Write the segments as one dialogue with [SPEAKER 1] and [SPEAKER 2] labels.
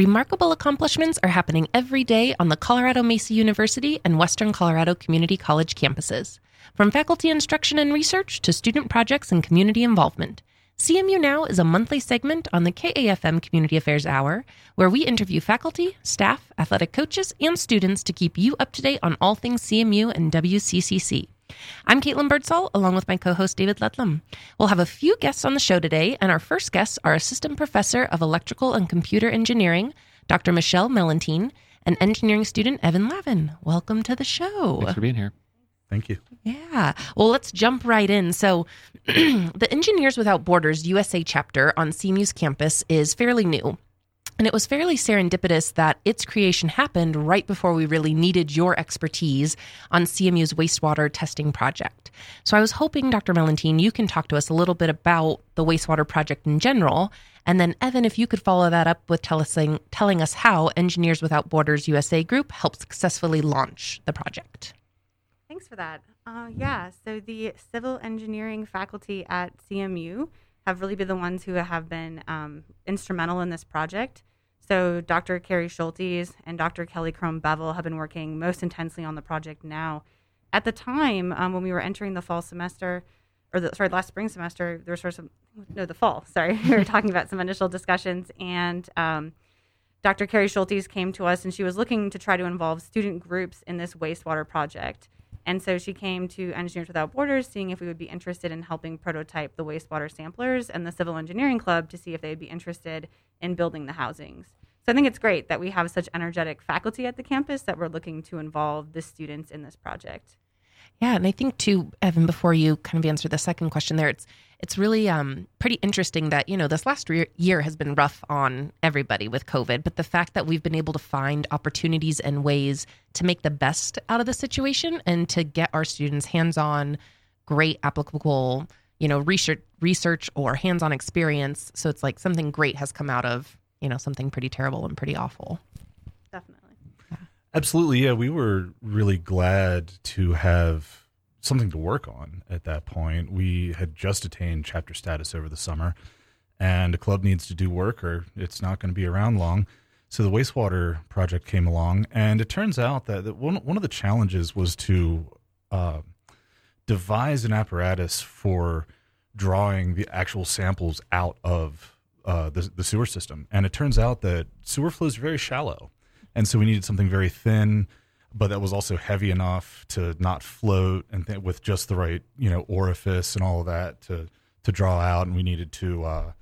[SPEAKER 1] Remarkable accomplishments are happening every day on the Colorado Mesa University and Western Colorado Community College campuses. From faculty instruction and research to student projects and community involvement. CMU Now is a monthly segment on the KAFM Community Affairs Hour where we interview faculty, staff, athletic coaches, and students to keep you up to date on all things CMU and WCCC. I'm Caitlin Birdsall, along with my co host David Ludlam. We'll have a few guests on the show today, and our first guests are Assistant Professor of Electrical and Computer Engineering, Dr. Michelle Mellentine, and engineering student Evan Lavin. Welcome to the show.
[SPEAKER 2] Thanks for being here.
[SPEAKER 3] Thank you.
[SPEAKER 1] Yeah. Well, let's jump right in. So, the Engineers Without Borders USA chapter on CMU's campus is fairly new. And it was fairly serendipitous that its creation happened right before we really needed your expertise on CMU's wastewater testing project. So I was hoping, Dr. Mellentine, you can talk to us a little bit about the wastewater project in general. And then, Evan, if you could follow that up with tell us, telling us how Engineers Without Borders USA Group helped successfully launch the project.
[SPEAKER 4] Thanks for that. Uh, yeah, so the civil engineering faculty at CMU have really been the ones who have been um, instrumental in this project. So Dr. Carrie Schultes and Dr. Kelly Crone Bevel have been working most intensely on the project now. At the time um, when we were entering the fall semester, or the sorry, last spring semester, there was sort of some, no, the fall. Sorry, we were talking about some initial discussions, and um, Dr. Carrie Schultes came to us, and she was looking to try to involve student groups in this wastewater project. And so she came to Engineers Without Borders, seeing if we would be interested in helping prototype the wastewater samplers and the Civil Engineering Club to see if they would be interested in building the housings. So I think it's great that we have such energetic faculty at the campus that we're looking to involve the students in this project.
[SPEAKER 1] Yeah, and I think too, Evan, before you kind of answer the second question there, it's it's really um, pretty interesting that you know this last re- year has been rough on everybody with COVID, but the fact that we've been able to find opportunities and ways to make the best out of the situation and to get our students hands-on, great applicable, you know, research research or hands-on experience. So it's like something great has come out of you know something pretty terrible and pretty awful.
[SPEAKER 4] Definitely.
[SPEAKER 3] Absolutely, yeah. We were really glad to have something to work on at that point. We had just attained chapter status over the summer, and a club needs to do work or it's not going to be around long. So the wastewater project came along, and it turns out that, one, one of the challenges was to uh, devise an apparatus for drawing the actual samples out of uh, the, the sewer system. And it turns out that sewer flows are very shallow and so we needed something very thin but that was also heavy enough to not float and th- with just the right you know orifice and all of that to to draw out and we needed to uh,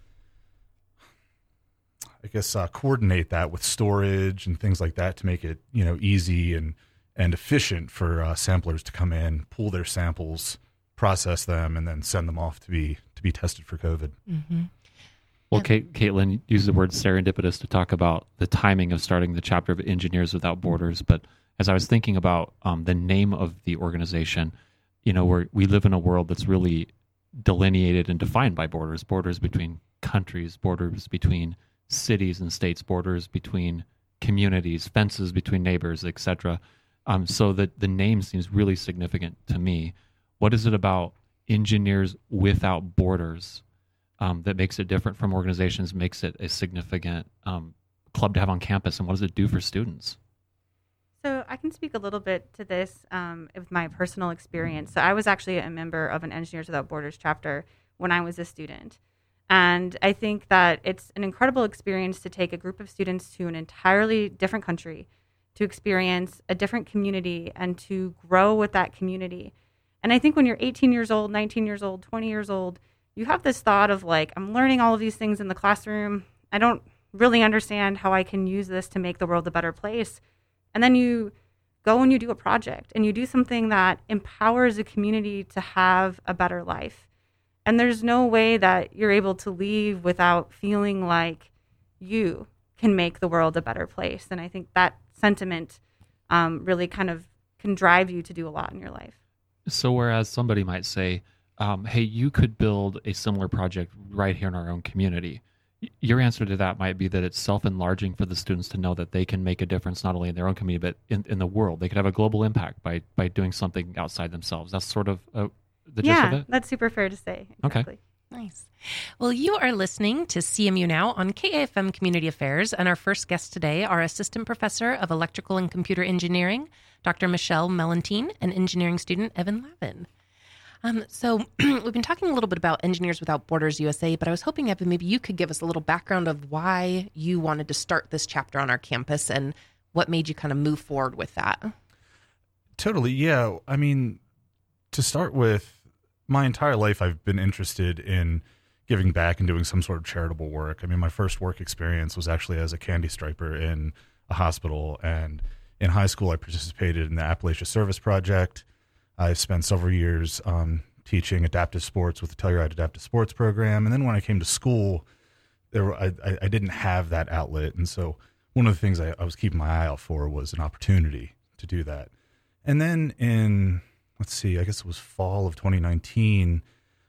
[SPEAKER 3] i guess uh, coordinate that with storage and things like that to make it you know easy and and efficient for uh, samplers to come in pull their samples process them and then send them off to be to be tested for covid
[SPEAKER 1] Mm-hmm.
[SPEAKER 2] Well, Kate, Caitlin used the word serendipitous to talk about the timing of starting the chapter of Engineers Without Borders. But as I was thinking about um, the name of the organization, you know, we we live in a world that's really delineated and defined by borders, borders between countries, borders between cities and states, borders between communities, fences between neighbors, etc. Um, so that the name seems really significant to me. What is it about engineers without borders um, that makes it different from organizations, makes it a significant um, club to have on campus, and what does it do for students?
[SPEAKER 4] So I can speak a little bit to this um, with my personal experience. So I was actually a member of an Engineers Without Borders chapter when I was a student. And I think that it's an incredible experience to take a group of students to an entirely different country, to experience a different community, and to grow with that community. And I think when you're 18 years old, 19 years old, 20 years old, you have this thought of like, I'm learning all of these things in the classroom. I don't really understand how I can use this to make the world a better place. And then you go and you do a project and you do something that empowers a community to have a better life. And there's no way that you're able to leave without feeling like you can make the world a better place. And I think that sentiment um, really kind of can drive you to do a lot in your life.
[SPEAKER 2] So, whereas somebody might say, um, hey, you could build a similar project right here in our own community. Your answer to that might be that it's self enlarging for the students to know that they can make a difference not only in their own community, but in, in the world. They could have a global impact by, by doing something outside themselves. That's sort of uh, the gist of it?
[SPEAKER 4] that's super fair to say.
[SPEAKER 2] Okay.
[SPEAKER 1] Nice. Well, you are listening to CMU Now on KAFM Community Affairs, and our first guests today are Assistant Professor of Electrical and Computer Engineering, Dr. Michelle Mellentine, and engineering student Evan Lavin. Um, so, we've been talking a little bit about Engineers Without Borders USA, but I was hoping, Evan, maybe you could give us a little background of why you wanted to start this chapter on our campus and what made you kind of move forward with that.
[SPEAKER 3] Totally. Yeah. I mean, to start with, my entire life I've been interested in giving back and doing some sort of charitable work. I mean, my first work experience was actually as a candy striper in a hospital, and in high school I participated in the Appalachia Service Project. I spent several years um, teaching adaptive sports with the Telluride Adaptive Sports Program, and then when I came to school, there were, I, I didn't have that outlet, and so one of the things I, I was keeping my eye out for was an opportunity to do that. And then in let's see, I guess it was fall of 2019,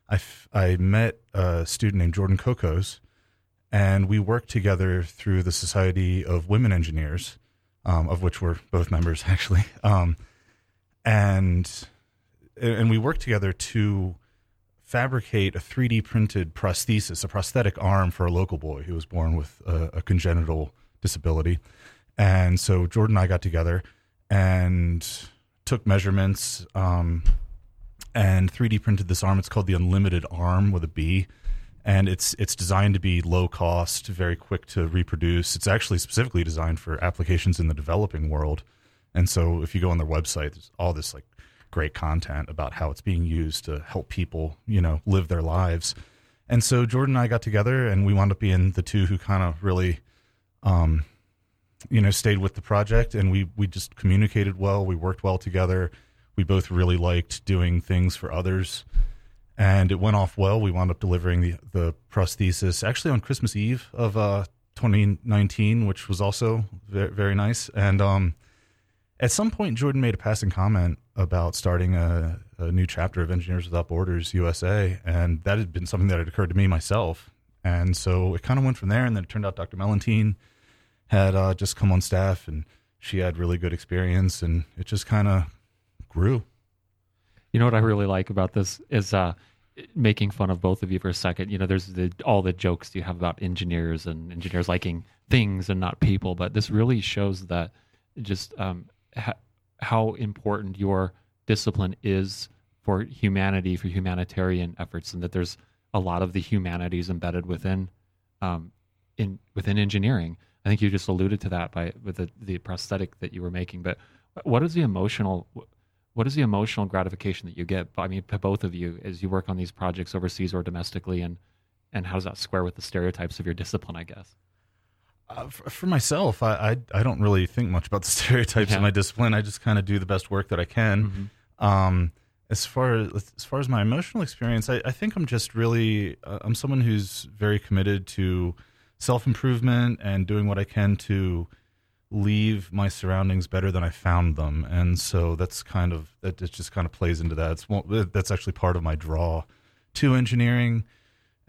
[SPEAKER 3] I, f- I met a student named Jordan Kokos, and we worked together through the Society of Women Engineers, um, of which we're both members actually. Um, and and we worked together to fabricate a 3D printed prosthesis, a prosthetic arm for a local boy who was born with a, a congenital disability. And so Jordan and I got together and took measurements um, and 3D printed this arm. It's called the Unlimbited Arm with a B, and it's it's designed to be low cost, very quick to reproduce. It's actually specifically designed for applications in the developing world. And so, if you go on their website, there's all this like great content about how it's being used to help people, you know, live their lives. And so Jordan and I got together, and we wound up being the two who kind of really um, you know, stayed with the project and we, we just communicated well. We worked well together. We both really liked doing things for others and it went off well. We wound up delivering the, the prosthesis actually on Christmas Eve of uh, 2019, which was also very, very nice. And um, at some point, Jordan made a passing comment about starting a, a, new chapter of Engineers Without Borders USA, and that had been something that had occurred to me myself. And so it kind of went from there, and then it turned out Dr. Mellentine had uh, just come on staff, and she had really good experience, and it just kind of grew.
[SPEAKER 2] You know what I really like about this is uh, making fun of both of you for a second. You know, there's the, all the jokes you have about engineers and engineers liking things and not people, but this really shows that just um, how important your discipline is for humanity, for humanitarian efforts, and that there's a lot of the humanities embedded within um, in within engineering. I think you just alluded to that by with the, the prosthetic that you were making. But what is the emotional what is the emotional gratification that you get? I mean, both of you as you work on these projects overseas or domestically, and and how does that square with the stereotypes of your discipline? I guess.
[SPEAKER 3] Uh, for, for, myself, I, I, I don't really think much about the stereotypes yeah. in my discipline. I just kind of do the best work that I can. Mm-hmm. Um, as far as as far as my emotional experience, I, I think I'm just really uh, I'm someone who's very committed to self improvement and doing what I can to leave my surroundings better than I found them. And so that's kind of that it just kind of plays into that. It's that's actually part of my draw to engineering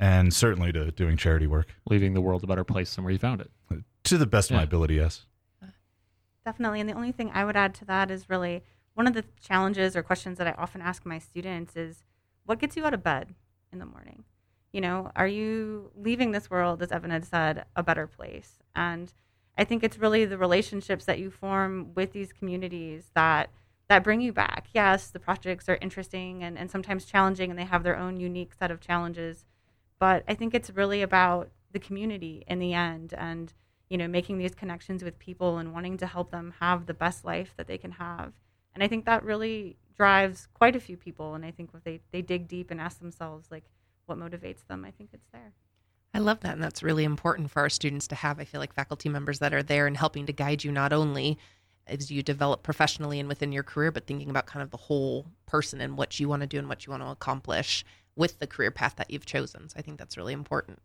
[SPEAKER 3] and certainly to doing charity work.
[SPEAKER 2] Leaving the world a better place than where you found it.
[SPEAKER 3] To the best yeah. of my ability, yes.
[SPEAKER 4] Definitely. And the only thing I would add to that is really one of the challenges or questions that I often ask my students is what gets you out of bed in the morning? you know, are you leaving this world, as Evan had said, a better place? And I think it's really the relationships that you form with these communities that that bring you back. Yes, the projects are interesting and, and sometimes challenging and they have their own unique set of challenges. But I think it's really about the community in the end and, you know, making these connections with people and wanting to help them have the best life that they can have. And I think that really drives quite a few people. And I think if they, they dig deep and ask themselves, like, what motivates them, I think it's there.
[SPEAKER 1] I love that. And that's really important for our students to have. I feel like faculty members that are there and helping to guide you not only as you develop professionally and within your career, but thinking about kind of the whole person and what you want to do and what you want to accomplish with the career path that you've chosen. So I think that's really important.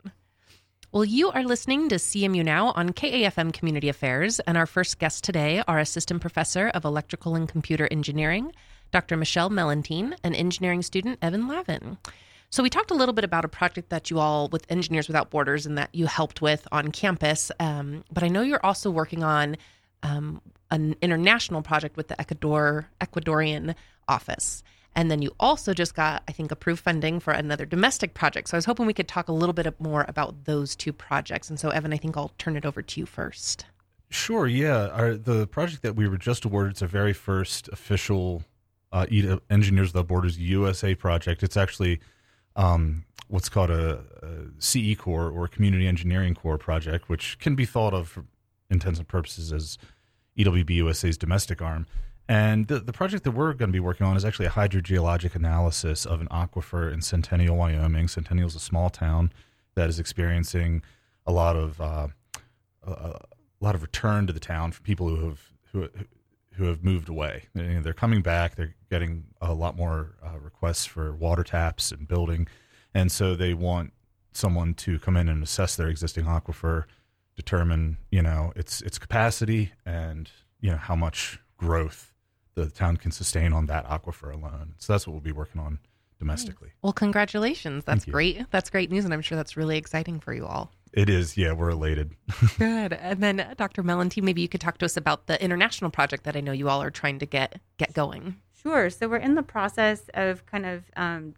[SPEAKER 1] Well, you are listening to CMU Now on KAFM Community Affairs, and our first guests today are Assistant Professor of Electrical and Computer Engineering, Dr. Michelle Mellentine, and engineering student Evan Lavin. So we talked a little bit about a project that you all with Engineers Without Borders and that you helped with on campus. Um, but I know you're also working on um, an international project with the Ecuador Ecuadorian office. And then you also just got, I think, approved funding for another domestic project. So I was hoping we could talk a little bit more about those two projects. And so, Evan, I think I'll turn it over to you first.
[SPEAKER 3] Sure. Yeah. Our, the project that we were just awarded, it's our very first official uh, Engineers Without Borders USA project. It's actually um, what's called a, a, CE Corps or Community Engineering Corps project, which can be thought of for intents and purposes as EWB USA's domestic arm. And the, the project that we're going to be working on is actually a hydrogeologic analysis of an aquifer in Centennial, Wyoming. Centennial is a small town that is experiencing a lot of uh, a, lot of return to the town for people who have who who have moved away. They're coming back. They're getting a lot more uh, requests for water taps and building, and so they want someone to come in and assess their existing aquifer, determine you know its its capacity and you know how much growth the town can sustain on that aquifer alone. So that's what we'll be working on domestically.
[SPEAKER 1] Well, congratulations. That's great. That's great news. And I'm sure that's really exciting for you all.
[SPEAKER 3] It is. Yeah, we're elated.
[SPEAKER 1] Good. And then uh, Dr. Mellenty, maybe you could talk to us about the international project that I know you all are trying to get get going.
[SPEAKER 4] Sure. So we're in the process of kind of, um,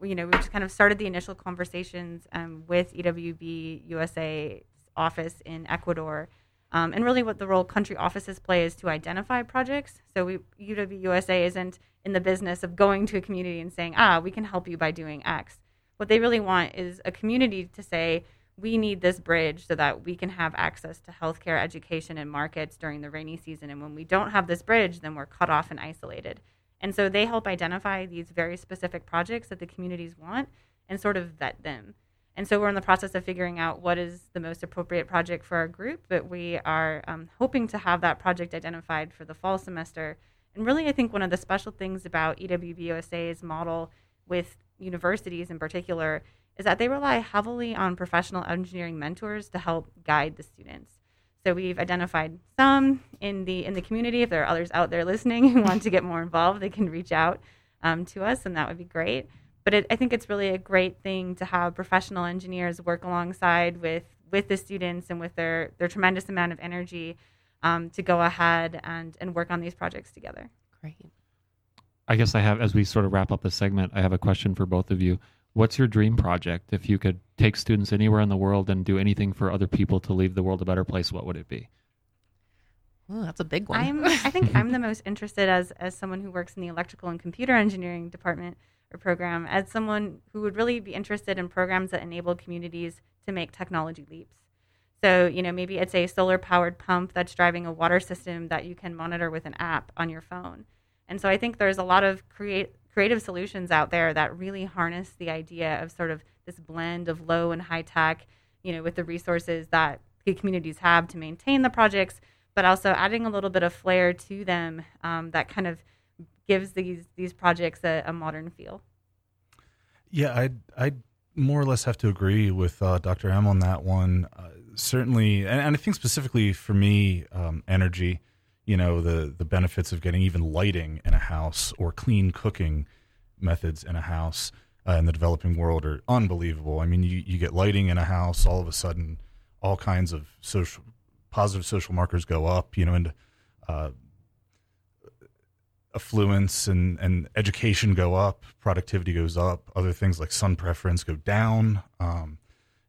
[SPEAKER 4] you know, we just kind of started the initial conversations um, with EWB USA office in Ecuador um, and really, what the role country offices play is to identify projects. So we, UW USA isn't in the business of going to a community and saying, ah, we can help you by doing X. What they really want is a community to say, we need this bridge so that we can have access to healthcare, education, and markets during the rainy season. And when we don't have this bridge, then we're cut off and isolated. And so they help identify these very specific projects that the communities want and sort of vet them. And so we're in the process of figuring out what is the most appropriate project for our group, but we are um, hoping to have that project identified for the fall semester. And really, I think one of the special things about EWBUSA's model with universities in particular is that they rely heavily on professional engineering mentors to help guide the students. So we've identified some in the in the community. If there are others out there listening who want to get more involved, they can reach out um, to us, and that would be great but it, I think it's really a great thing to have professional engineers work alongside with with the students and with their their tremendous amount of energy um, to go ahead and and work on these projects together.
[SPEAKER 1] Great.
[SPEAKER 2] I guess I have, as we sort of wrap up the segment, I have a question for both of you. What's your dream project? If you could take students anywhere in the world and do anything for other people to leave the world a better place, what would it be?
[SPEAKER 1] Oh, that's a big one.
[SPEAKER 4] I'm, I think I'm the most interested as as someone who works in the electrical and computer engineering department program as someone who would really be interested in programs that enable communities to make technology leaps. So, you know, maybe it's a solar powered pump that's driving a water system that you can monitor with an app on your phone. And so I think there's a lot of create, creative solutions out there that really harness the idea of sort of this blend of low and high tech, you know, with the resources that the communities have to maintain the projects, but also adding a little bit of flair to them um, that kind of gives these these projects a, a modern feel.
[SPEAKER 3] Yeah, I I more or less have to agree with uh, Dr. M on that one. Uh, certainly, and, and, I think specifically for me, um, energy. You know the the benefits of getting even lighting in a house or clean cooking methods in a house uh, in the developing world are unbelievable. I mean, you, you get lighting in a house, all of a sudden, all kinds of social positive social markers go up. You know, and uh, affluence and, and education go up, productivity goes up, other things like son preference go down. Um,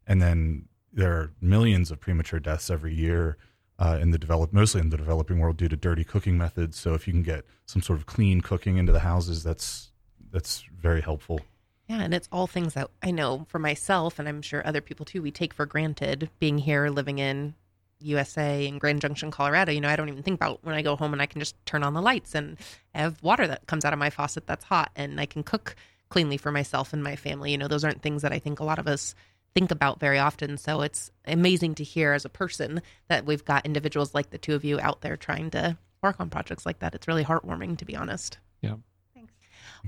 [SPEAKER 3] and then there are millions of premature deaths every year uh, in the developed, mostly in the developing world due to dirty cooking methods. So if you can get some sort of clean cooking into the houses, that's that's very helpful.
[SPEAKER 1] Yeah, and it's all things that I know for myself, and I'm sure other people too. We take for granted being here, living in USA and Grand Junction, Colorado, you know, I don't even think about when I go home and I can just turn on the lights and I have water that comes out of my faucet that's hot and I can cook cleanly for myself and my family. You know, those aren't things that I think a lot of us think about very often. So it's amazing to hear as a person that we've got individuals like the two of you out there trying to work on projects like that. It's really heartwarming, to be honest.
[SPEAKER 2] Yeah.
[SPEAKER 4] Thanks.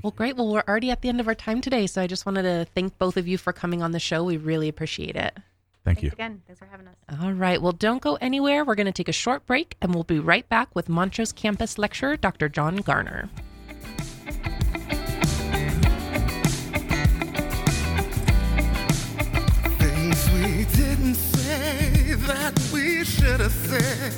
[SPEAKER 1] Well, great. Well, we're already at the end of our time today. So I just wanted to thank both of you for coming on the show. We really appreciate it.
[SPEAKER 3] Thank
[SPEAKER 4] Thanks
[SPEAKER 3] you.
[SPEAKER 4] again. Thanks for having us.
[SPEAKER 1] All right. Well, don't go anywhere. We're going to take a short break and we'll be right back with Montrose campus lecturer Dr. John Garner.
[SPEAKER 5] Things we didn't say that we should have said.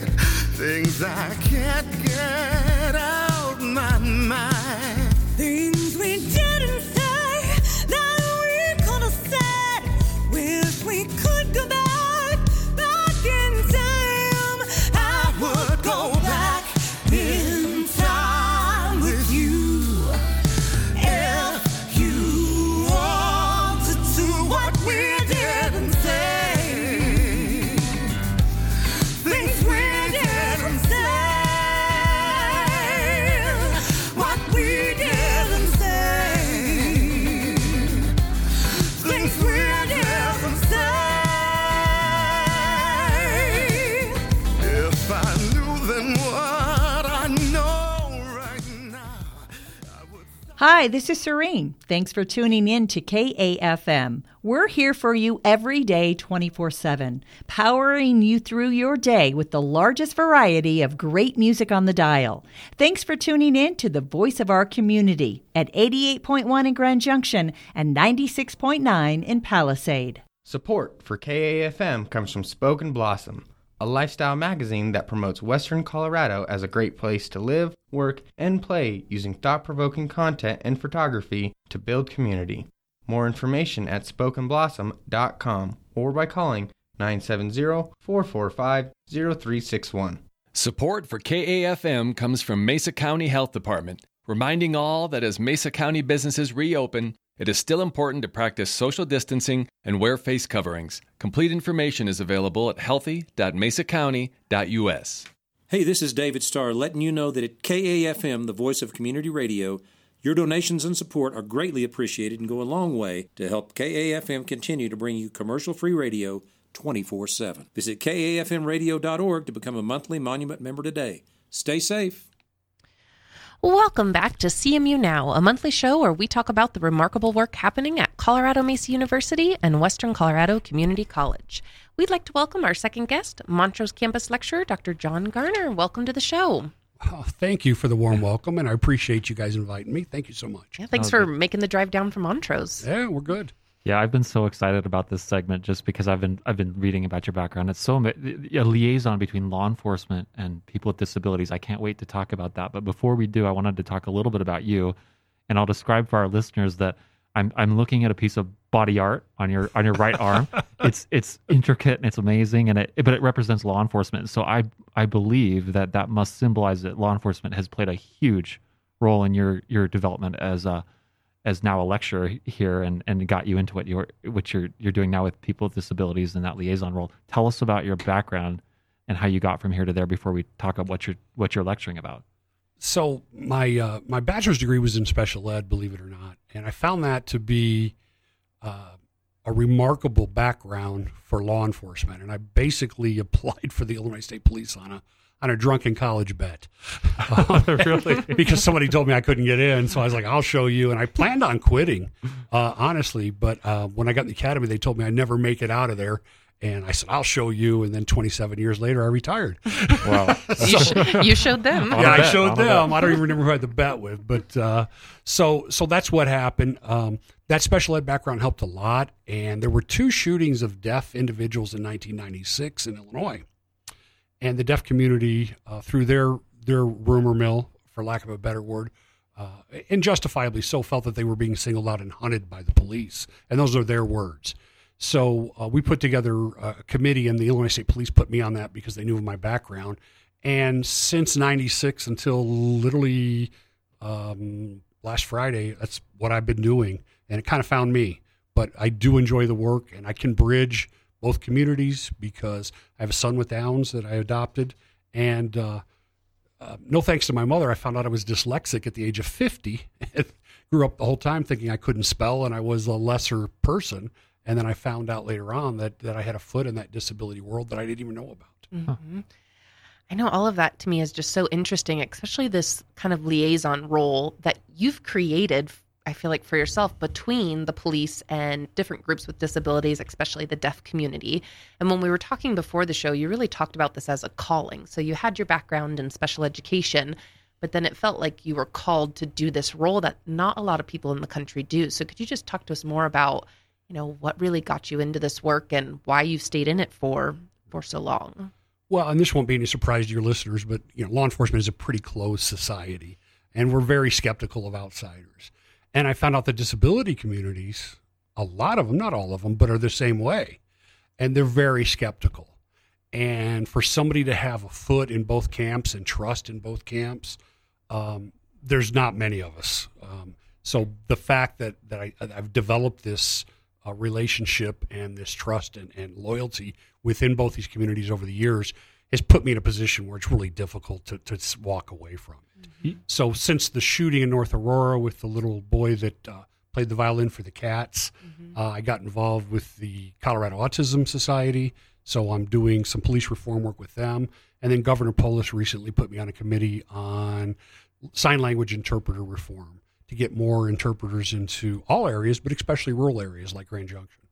[SPEAKER 5] Things I can't get out my mind.
[SPEAKER 6] Things we didn't we
[SPEAKER 7] Hi, this is Serene. Thanks for tuning in to KAFM. We're here for you every day, 24 7, powering you through your day with the largest variety of great music on the dial. Thanks for tuning in to the voice of our community at 88.1 in Grand Junction and 96.9 in Palisade.
[SPEAKER 8] Support for KAFM comes from Spoken Blossom, a lifestyle magazine that promotes Western Colorado as a great place to live, work, and play using thought provoking content and photography to build community. More information at spokenblossom.com or by calling 970 445 0361.
[SPEAKER 9] Support for KAFM comes from Mesa County Health Department, reminding all that as Mesa County businesses reopen, it is still important to practice social distancing and wear face coverings. Complete information is available at healthy.mesacounty.us.
[SPEAKER 10] Hey, this is David Starr letting you know that at KAFM, the voice of community radio, your donations and support are greatly appreciated and go a long way to help KAFM continue to bring you commercial free radio 24 7. Visit KAFMradio.org to become a monthly Monument member today. Stay safe.
[SPEAKER 1] Welcome back to CMU Now, a monthly show where we talk about the remarkable work happening at Colorado Mesa University and Western Colorado Community College. We'd like to welcome our second guest, Montrose campus lecturer, Dr. John Garner. Welcome to the show.
[SPEAKER 11] Oh, thank you for the warm welcome, and I appreciate you guys inviting me. Thank you so much.
[SPEAKER 1] Yeah, thanks oh, for making the drive down from Montrose.
[SPEAKER 11] Yeah, we're good.
[SPEAKER 2] Yeah, I've been so excited about this segment just because I've been I've been reading about your background. It's so a liaison between law enforcement and people with disabilities. I can't wait to talk about that. But before we do, I wanted to talk a little bit about you, and I'll describe for our listeners that I'm I'm looking at a piece of body art on your on your right arm. It's it's intricate and it's amazing, and it but it represents law enforcement. So I I believe that that must symbolize that law enforcement has played a huge role in your your development as a as now a lecturer here and, and got you into what you're what you're you're doing now with people with disabilities and that liaison role. Tell us about your background and how you got from here to there before we talk about what you're what you're lecturing about.
[SPEAKER 11] So my uh, my bachelor's degree was in special ed, believe it or not, and I found that to be uh, a remarkable background for law enforcement. And I basically applied for the Illinois State Police on a on a drunken college bet.
[SPEAKER 2] Really?
[SPEAKER 11] because somebody told me I couldn't get in. So I was like, I'll show you. And I planned on quitting, uh, honestly. But uh, when I got in the academy, they told me I'd never make it out of there. And I said, I'll show you. And then 27 years later, I retired.
[SPEAKER 2] Wow.
[SPEAKER 1] You, sh- you showed them.
[SPEAKER 11] Yeah, I showed them. I don't even remember who I had the bet with, but uh, so so that's what happened. Um, that special ed background helped a lot, and there were two shootings of deaf individuals in 1996 in Illinois, and the deaf community, uh, through their their rumor mill, for lack of a better word, uh, and justifiably so, felt that they were being singled out and hunted by the police, and those are their words. So uh, we put together a committee, and the Illinois State Police put me on that because they knew of my background. And since '96 until literally um, last Friday, that's what I've been doing, and it kind of found me. But I do enjoy the work, and I can bridge both communities because I have a son with Downs that I adopted, and uh, uh, no thanks to my mother, I found out I was dyslexic at the age of 50. and Grew up the whole time thinking I couldn't spell and I was a lesser person. And then I found out later on that, that I had a foot in that disability world that I didn't even know about.
[SPEAKER 1] Mhm. I know all of that to me is just so interesting, especially this kind of liaison role that you've created, I feel like, for yourself between the police and different groups with disabilities, especially the deaf community. And when we were talking before the show, you really talked about this as a calling. So you had your background in special education, but then it felt like you were called to do this role that not a lot of people in the country do. So could you just talk to us more about, you know, what really got you into this work and why you've stayed in it for for so long?
[SPEAKER 11] Well, and this won't be any surprise to your listeners, but you know, law enforcement is a pretty closed society. and we're very skeptical of outsiders. And I found out the disability communities, a lot of them, not all of them, but are the same way, and they're very skeptical. And for somebody to have a foot in both camps and trust in both camps, um, there's not many of us. Um, so the fact that that I, I've developed this uh, relationship and this trust and, and loyalty within both these communities over the years has put me in a position where it's really difficult to, to walk away from it. So since the shooting in North Aurora with the little boy that uh, played the violin for the Cats, uh, I got involved with the Colorado Autism Society. So I'm doing some police reform work with them. And then Governor Polis recently put me on a committee on sign language interpreter reform to get more interpreters into all areas, but especially rural areas like Grand Junction.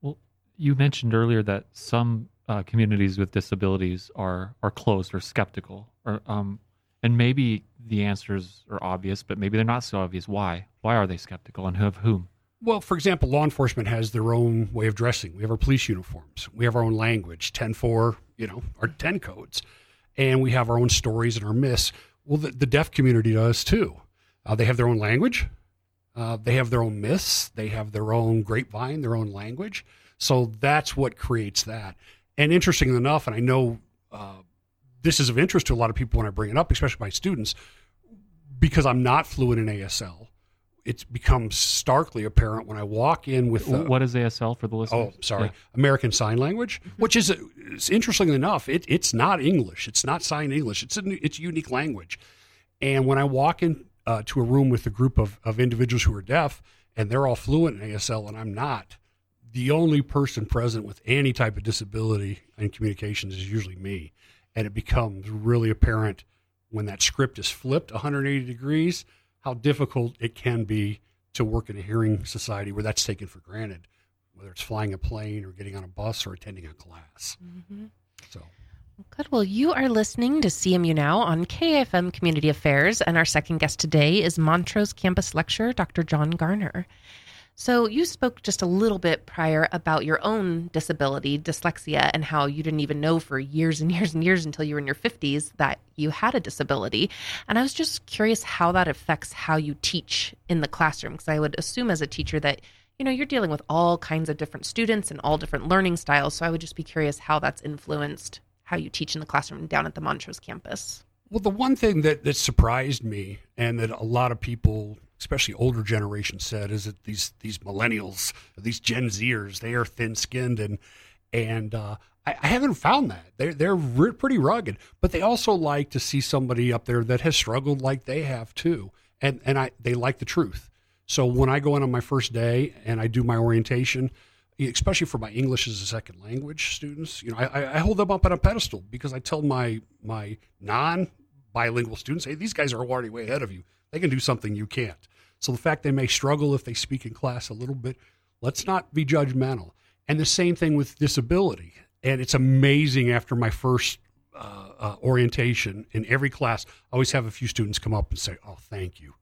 [SPEAKER 2] Well, you mentioned earlier that some uh, communities with disabilities are are closed or skeptical, or um, and maybe the answers are obvious, but maybe they're not so obvious. Why? Why are they skeptical, and who of whom?
[SPEAKER 11] Well, for example, law enforcement has their own way of dressing. We have our police uniforms. We have our own language, 10-4, you know, our 10 codes. And we have our own stories and our myths. Well, the, the deaf community does too. Uh, they have their own language. Uh, they have their own myths. They have their own grapevine, their own language. So that's what creates that. And interestingly enough, and I know uh, this is of interest to a lot of people when I bring it up, especially my students, because I'm not fluent in ASL. It's become starkly apparent when I walk in with the,
[SPEAKER 2] what is ASL for the listeners?
[SPEAKER 11] Oh, sorry.
[SPEAKER 2] Yeah.
[SPEAKER 11] American Sign Language, which is, it's interestingly enough, it, it's not English. It's not sign English. It's a, it's a unique language. And when I walk in uh, to a room with a group of, of individuals who are deaf and they're all fluent in ASL and I'm not, the only person present with any type of disability in communications is usually me. And it becomes really apparent when that script is flipped 180 degrees how difficult it can be to work in a hearing society where that's taken for granted, whether it's flying a plane or getting on a bus or attending a class. Mm-hmm. So.
[SPEAKER 1] Good. Well, you are listening to CMU Now on KAFM Community Affairs, and our second guest today is Montrose campus lecturer Dr. John Garner. So, you spoke just a little bit prior about your own disability, dyslexia, and how you didn't even know for years and years and years until you were in your 50s that you had a disability. And I was just curious how that affects how you teach in the classroom, because I would assume as a teacher that you know you're dealing with all kinds of different students and all different learning styles so i would just be curious how that's influenced how you teach in the classroom down at the montrose campus
[SPEAKER 11] Well, the one thing that, that surprised me and that a lot of people, especially older generations, said is that these these millennials, these Gen Zers, they are thin skinned and and uh, I, I haven't found that they're they're re- pretty rugged, but they also like to see somebody up there that has struggled like they have too, and and I they like the truth. So when I go in on my first day and I do my orientation, especially for my English as a second language students, you know, I, I hold them up on a pedestal because I tell my my non bilingual students, hey, these guys are already way ahead of you. They can do something you can't. So the fact they may struggle if they speak in class a little bit, let's not be judgmental. And the same thing with disability. And it's amazing after my first uh, uh, orientation in every class, I always have a few students come up and say, oh, thank you.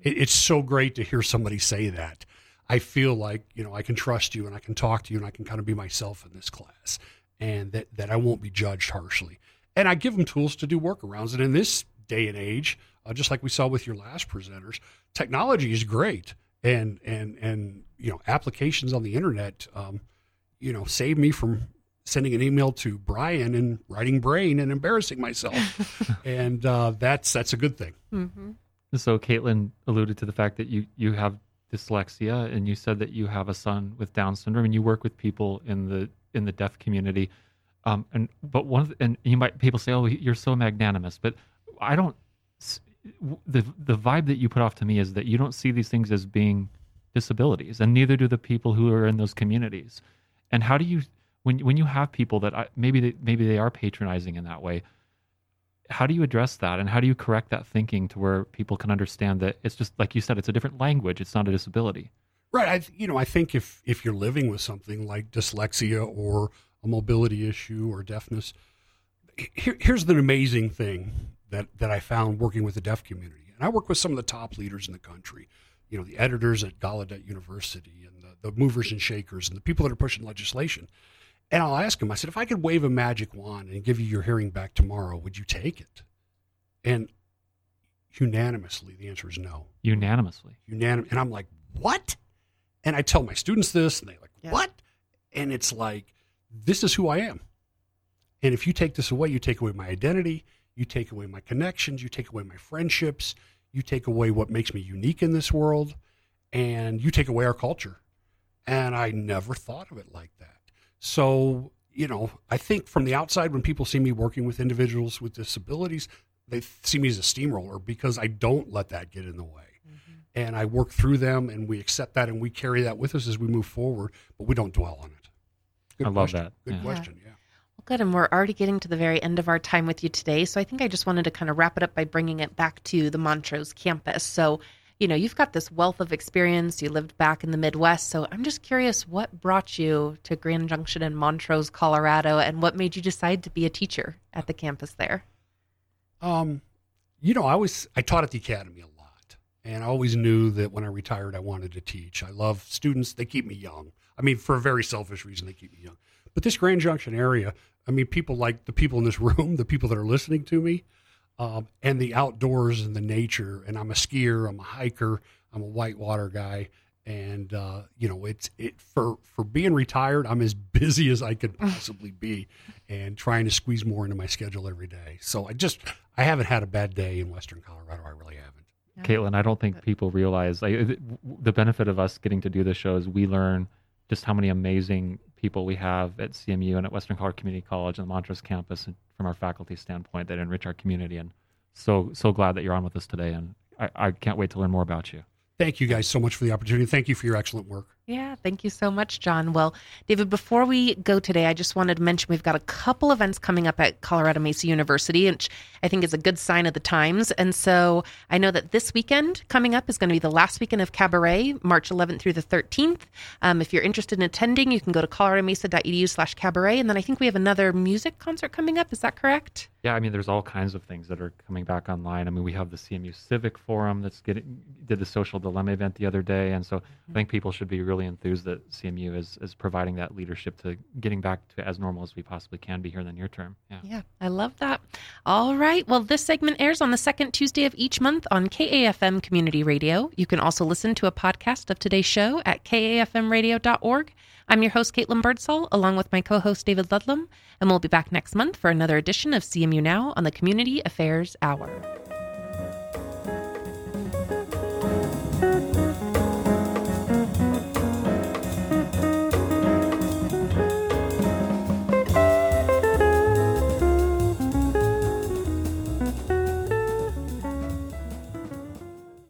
[SPEAKER 11] It, it's so great to hear somebody say that. I feel like, you know, I can trust you and I can talk to you and I can kind of be myself in this class and that, that I won't be judged harshly. And I give them tools to do workarounds. And in this day and age, uh, just like we saw with your last presenters, technology is great. And, and, and, you know, applications on the internet, um, you know, save me from sending an email to Brian and writing brain and embarrassing myself. and uh, that's, that's a good thing.
[SPEAKER 1] mm-hmm.
[SPEAKER 2] So Caitlin alluded to the fact that you you have dyslexia, and you said that you have a son with Down syndrome, and you work with people in the in the deaf community. Um, and but one of the, and you might people say, oh, you're so magnanimous, but I don't. The the vibe that you put off to me is that you don't see these things as being disabilities, and neither do the people who are in those communities. And how do you when when you have people that I, maybe they, maybe they are patronizing in that way? how do you address that and how do you correct that thinking to where people can understand that it's just like you said it's a different language it's not a disability
[SPEAKER 11] Right. I, you know, I think if if you're living with something like dyslexia or a mobility issue or deafness, here, here's an amazing thing that that I found working with the deaf community, and I work with some of the top leaders in the country. You know, the editors at Gallaudet University and the, the movers and shakers and the people that are pushing legislation. And I'll ask them. I said, if I could wave a magic wand and give you your hearing back tomorrow, would you take it? And Unanimously, the answer is no.
[SPEAKER 2] Unanimously.
[SPEAKER 11] Unanim- and I'm like, what? And I tell my students this, and they're like,
[SPEAKER 1] Yeah.
[SPEAKER 11] what? And it's like, this is who I am. And if you take this away, you take away my identity, you take away my connections, you take away my friendships, you take away what makes me unique in this world, and you take away our culture. And I never thought of it like that. So, you know, I think from the outside, when people see me working with individuals with disabilities, they see me as a steamroller because I don't let that get in the way. Mm-hmm. And I work through them and we accept that and we carry that with us as we move forward, but we don't dwell on it. Good
[SPEAKER 2] I love
[SPEAKER 11] question.
[SPEAKER 2] that.
[SPEAKER 11] Good
[SPEAKER 2] Yeah.
[SPEAKER 11] question. Yeah.
[SPEAKER 1] Good. And we're already getting to the very end of our time with you today. So I think I just wanted to kind of wrap it up by bringing it back to the Montrose campus. So, you know, you've got this wealth of experience. You lived back in the Midwest. So I'm just curious what brought you to Grand Junction in Montrose, Colorado, and what made you decide to be a teacher at the campus there?
[SPEAKER 11] Um, you know, I was I taught at the academy a lot, and I always knew that when I retired, I wanted to teach. I love students; they keep me young. I mean, for a very selfish reason, they keep me young. But this Grand Junction area, I mean, people like the people in this room, the people that are listening to me, um, and the outdoors and the nature. And I'm a skier, I'm a hiker, I'm a whitewater guy, and uh, you know, it's it for for being retired. I'm as busy as I could possibly be, and trying to squeeze more into my schedule every day. So I just I haven't had a bad day in Western Colorado. I really haven't.
[SPEAKER 2] Caitlin, I don't think people realize like, the benefit of us getting to do this show is we learn just how many amazing people we have at CMU and at Western Colorado Community College and the Montrose campus and from our faculty standpoint that enrich our community. And so, so glad that you're on with us today. And I, I can't wait to learn more about you.
[SPEAKER 11] Thank you guys so much for the opportunity. Thank you for your excellent work.
[SPEAKER 1] Yeah, thank you so much, John. Well, David, before we go today, I just wanted to mention we've got a couple events coming up at Colorado Mesa University, which I think is a good sign of the times. And so I know that this weekend coming up is going to be the last weekend of Cabaret, March 11th through the 13th. Um, if you're interested in attending, you can go to coloradomesa.edu slash cabaret. And then I think we have another music concert coming up. Is that correct?
[SPEAKER 2] Yeah, I mean, there's all kinds of things that are coming back online. I mean, we have the CMU Civic Forum that's getting did the social dilemma event the other day, and so I think people should be really enthused that CMU is is providing that leadership to getting back to as normal as we possibly can be here in the near term. Yeah.
[SPEAKER 1] Yeah, I love that. All right. Well, this segment airs on the second Tuesday of each month on KAFM Community Radio. You can also listen to a podcast of today's show at kafmradio.org. I'm your host, Caitlin Birdsall, along with my co host, David Ludlam, and we'll be back next month for another edition of CMU Now on the Community Affairs Hour.